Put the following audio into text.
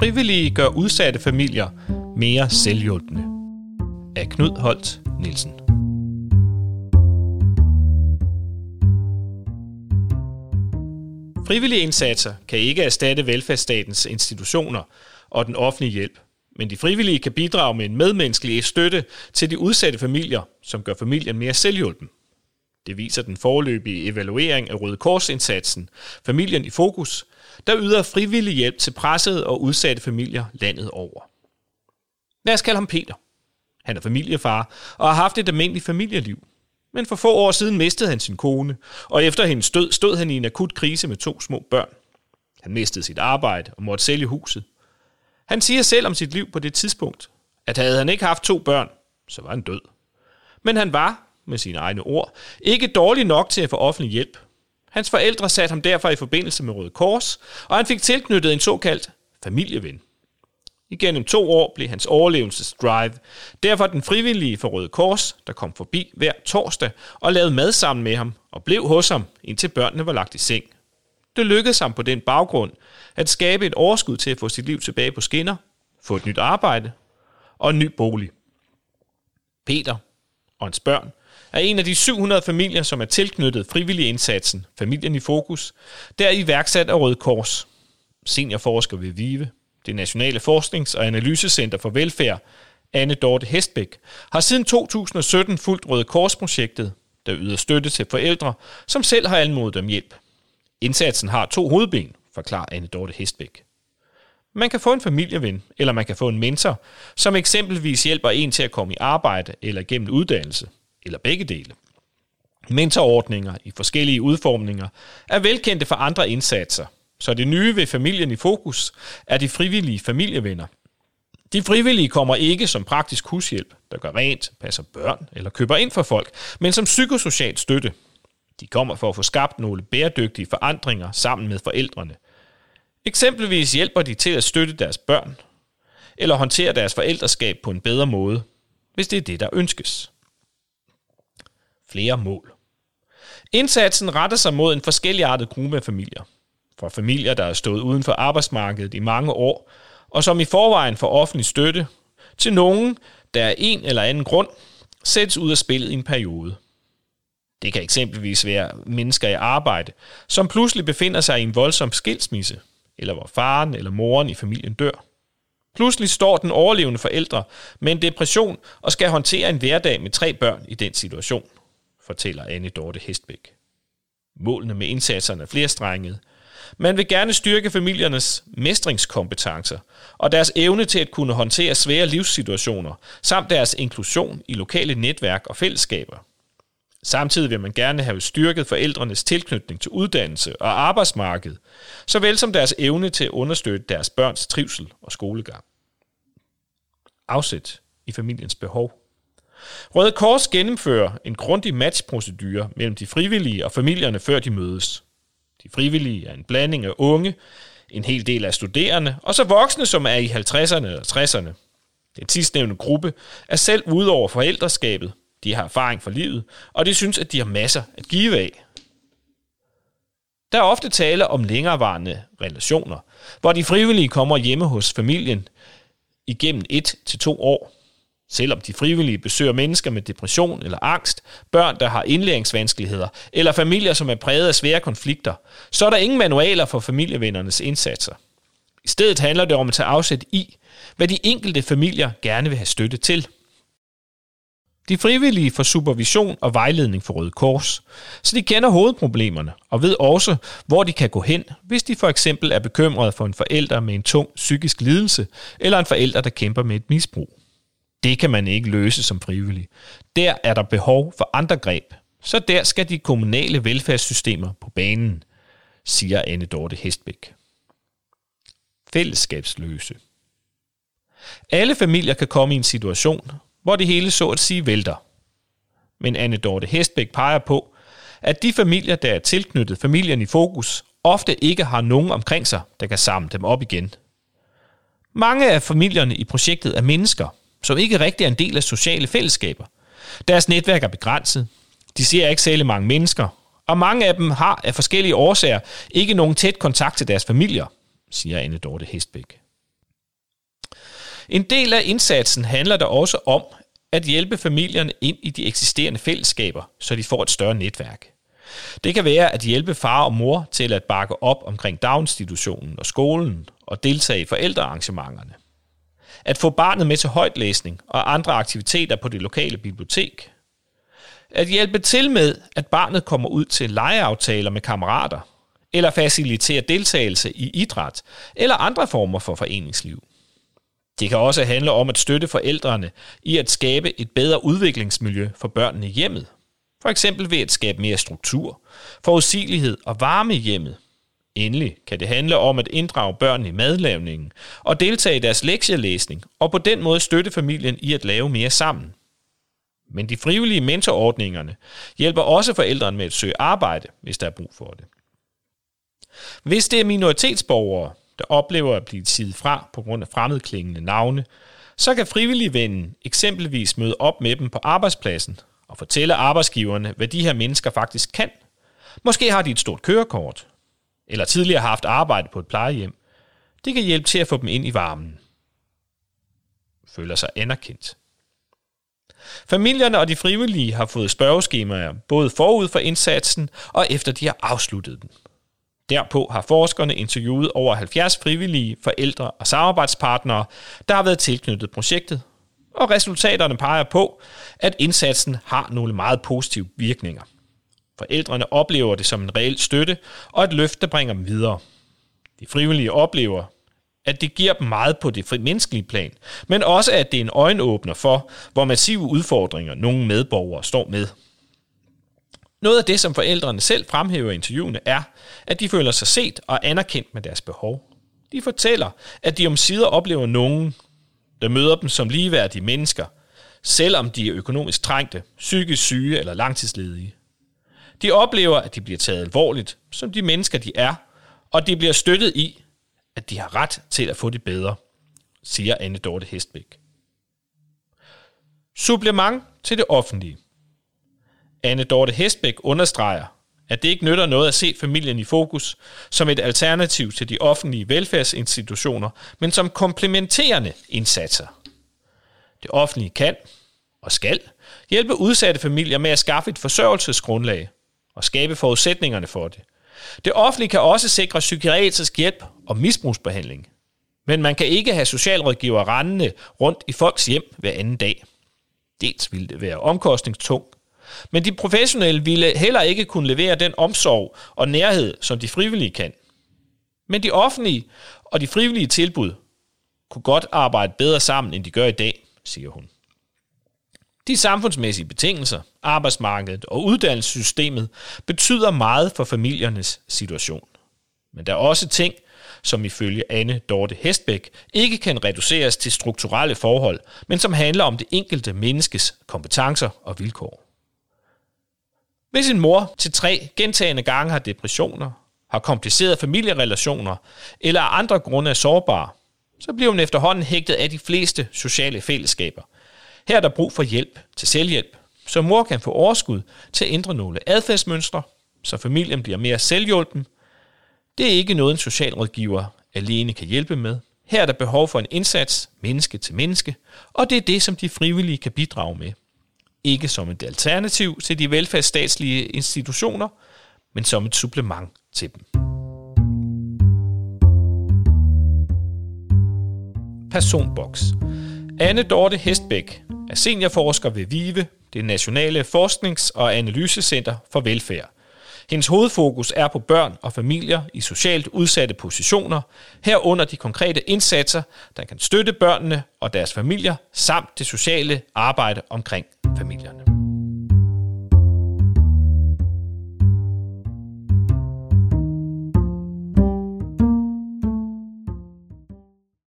Frivillige gør udsatte familier mere selvhjulpende. Af Knud Holt Nielsen. Frivillige indsatser kan ikke erstatte velfærdsstatens institutioner og den offentlige hjælp, men de frivillige kan bidrage med en medmenneskelig støtte til de udsatte familier, som gør familien mere selvhjulpen. Det viser den forløbige evaluering af Røde Kors-indsatsen, Familien i Fokus, der yder frivillig hjælp til pressede og udsatte familier landet over. Lad os kalde ham Peter. Han er familiefar og har haft et almindeligt familieliv. Men for få år siden mistede han sin kone, og efter hendes død stod han i en akut krise med to små børn. Han mistede sit arbejde og måtte sælge huset. Han siger selv om sit liv på det tidspunkt, at havde han ikke haft to børn, så var han død. Men han var, med sine egne ord, ikke dårlig nok til at få offentlig hjælp. Hans forældre satte ham derfor i forbindelse med Røde Kors, og han fik tilknyttet en såkaldt familieven. Igennem to år blev hans overlevelsesdrive derfor den frivillige for Røde Kors, der kom forbi hver torsdag og lavede mad sammen med ham og blev hos ham, indtil børnene var lagt i seng. Det lykkedes ham på den baggrund at skabe et overskud til at få sit liv tilbage på skinner, få et nyt arbejde og en ny bolig. Peter og hans børn er en af de 700 familier, som er tilknyttet frivillig indsatsen Familien i Fokus, der er iværksat af Røde Kors. Seniorforsker ved VIVE, det Nationale Forsknings- og Analysecenter for Velfærd, Anne Dorte Hestbæk, har siden 2017 fulgt Røde Kors-projektet, der yder støtte til forældre, som selv har anmodet om hjælp. Indsatsen har to hovedben, forklarer Anne Dorte Hestbæk. Man kan få en familieven, eller man kan få en mentor, som eksempelvis hjælper en til at komme i arbejde eller gennem uddannelse, eller begge dele. Mentorordninger i forskellige udformninger er velkendte for andre indsatser, så det nye ved familien i fokus er de frivillige familievenner. De frivillige kommer ikke som praktisk hushjælp, der gør rent, passer børn eller køber ind for folk, men som psykosocial støtte. De kommer for at få skabt nogle bæredygtige forandringer sammen med forældrene. Eksempelvis hjælper de til at støtte deres børn, eller håndtere deres forældreskab på en bedre måde, hvis det er det, der ønskes. Flere mål. Indsatsen retter sig mod en forskelligartet gruppe af familier – fra familier, der er stået uden for arbejdsmarkedet i mange år, og som i forvejen får offentlig støtte, til nogen, der af en eller anden grund sættes ud af spillet i en periode. Det kan eksempelvis være mennesker i arbejde, som pludselig befinder sig i en voldsom skilsmisse, eller hvor faren eller moren i familien dør. Pludselig står den overlevende forældre med en depression og skal håndtere en hverdag med tre børn i den situation, fortæller Anne Dorte Hestbæk. Målene med indsatserne er flerstrenget, man vil gerne styrke familiernes mestringskompetencer og deres evne til at kunne håndtere svære livssituationer, samt deres inklusion i lokale netværk og fællesskaber. Samtidig vil man gerne have styrket forældrenes tilknytning til uddannelse og arbejdsmarked, såvel som deres evne til at understøtte deres børns trivsel og skolegang. Afsæt i familiens behov. Røde Kors gennemfører en grundig matchprocedure mellem de frivillige og familierne, før de mødes. De frivillige er en blanding af unge, en hel del af studerende, og så voksne, som er i 50'erne og 60'erne. Den sidstnævnte gruppe er selv ude over forældreskabet. De har erfaring for livet, og de synes, at de har masser at give af. Der er ofte tale om længerevarende relationer, hvor de frivillige kommer hjemme hos familien igennem et til to år. Selvom de frivillige besøger mennesker med depression eller angst, børn, der har indlæringsvanskeligheder, eller familier, som er præget af svære konflikter, så er der ingen manualer for familievennernes indsatser. I stedet handler det om at tage afsæt i, hvad de enkelte familier gerne vil have støtte til. De frivillige får supervision og vejledning for Røde Kors, så de kender hovedproblemerne og ved også, hvor de kan gå hen, hvis de for eksempel er bekymrede for en forælder med en tung psykisk lidelse, eller en forælder, der kæmper med et misbrug. Det kan man ikke løse som frivillig. Der er der behov for andre greb, så der skal de kommunale velfærdssystemer på banen, siger Anne Dorte Hestbæk. Fællesskabsløse. Alle familier kan komme i en situation, hvor det hele så at sige vælter. Men Anne Dorte Hestbæk peger på, at de familier, der er tilknyttet familien i fokus, ofte ikke har nogen omkring sig, der kan samle dem op igen. Mange af familierne i projektet er mennesker, som ikke rigtig er en del af sociale fællesskaber. Deres netværk er begrænset. De ser ikke særlig mange mennesker, og mange af dem har af forskellige årsager ikke nogen tæt kontakt til deres familier, siger Anne Dorte Hestbæk. En del af indsatsen handler der også om at hjælpe familierne ind i de eksisterende fællesskaber, så de får et større netværk. Det kan være at hjælpe far og mor til at bakke op omkring daginstitutionen og skolen og deltage i forældrearrangementerne. At få barnet med til højtlæsning og andre aktiviteter på det lokale bibliotek. At hjælpe til med, at barnet kommer ud til legeaftaler med kammerater, eller facilitere deltagelse i idræt eller andre former for foreningsliv. Det kan også handle om at støtte forældrene i at skabe et bedre udviklingsmiljø for børnene i hjemmet. For eksempel ved at skabe mere struktur, forudsigelighed og varme i hjemmet. Endelig kan det handle om at inddrage børn i madlavningen og deltage i deres lektielæsning og på den måde støtte familien i at lave mere sammen. Men de frivillige mentorordningerne hjælper også forældrene med at søge arbejde, hvis der er brug for det. Hvis det er minoritetsborgere, der oplever at blive tidet fra på grund af fremmedklingende navne, så kan frivilligvennen eksempelvis møde op med dem på arbejdspladsen og fortælle arbejdsgiverne, hvad de her mennesker faktisk kan. Måske har de et stort kørekort, eller tidligere har haft arbejde på et plejehjem. Det kan hjælpe til at få dem ind i varmen. Føler sig anerkendt. Familierne og de frivillige har fået spørgeskemaer både forud for indsatsen og efter de har afsluttet den. Derpå har forskerne interviewet over 70 frivillige, forældre og samarbejdspartnere, der har været tilknyttet projektet. Og resultaterne peger på, at indsatsen har nogle meget positive virkninger. Forældrene oplever det som en reel støtte og et løft, der bringer dem videre. De frivillige oplever, at det giver dem meget på det menneskelige plan, men også at det er en øjenåbner for, hvor massive udfordringer nogle medborgere står med. Noget af det, som forældrene selv fremhæver i interviewene, er, at de føler sig set og anerkendt med deres behov. De fortæller, at de om sider oplever nogen, der møder dem som ligeværdige mennesker, selvom de er økonomisk trængte, psykisk syge eller langtidsledige. De oplever, at de bliver taget alvorligt, som de mennesker de er, og de bliver støttet i, at de har ret til at få det bedre, siger Anne Dorte Hestbæk. Supplement til det offentlige – Anne Dorte Hestbæk understreger, at det ikke nytter noget at se familien i fokus som et alternativ til de offentlige velfærdsinstitutioner, men som komplementerende indsatser. Det offentlige kan og skal hjælpe udsatte familier med at skaffe et forsørgelsesgrundlag og skabe forudsætningerne for det. Det offentlige kan også sikre psykiatrisk hjælp og misbrugsbehandling. Men man kan ikke have socialrådgiver rendende rundt i folks hjem hver anden dag. Dels ville det være omkostningstungt, men de professionelle ville heller ikke kunne levere den omsorg og nærhed, som de frivillige kan. Men de offentlige og de frivillige tilbud kunne godt arbejde bedre sammen, end de gør i dag, siger hun. De samfundsmæssige betingelser, arbejdsmarkedet og uddannelsessystemet betyder meget for familiernes situation. Men der er også ting, som ifølge Anne Dorte Hestbæk ikke kan reduceres til strukturelle forhold, men som handler om det enkelte menneskes kompetencer og vilkår. Hvis en mor til tre gentagende gange har depressioner, har komplicerede familierelationer eller af andre grunde er sårbar, så bliver hun efterhånden hægtet af de fleste sociale fællesskaber. Her er der brug for hjælp til selvhjælp, så mor kan få overskud til at ændre nogle adfærdsmønstre, så familien bliver mere selvhjulpen. Det er ikke noget, en socialrådgiver alene kan hjælpe med. Her er der behov for en indsats, menneske til menneske, og det er det, som de frivillige kan bidrage med ikke som et alternativ til de velfærdsstatslige institutioner, men som et supplement til dem. Personboks. Anne Dorte Hestbæk er seniorforsker ved VIVE, det nationale forsknings- og analysecenter for velfærd. Hendes hovedfokus er på børn og familier i socialt udsatte positioner, herunder de konkrete indsatser, der kan støtte børnene og deres familier, samt det sociale arbejde omkring familierne.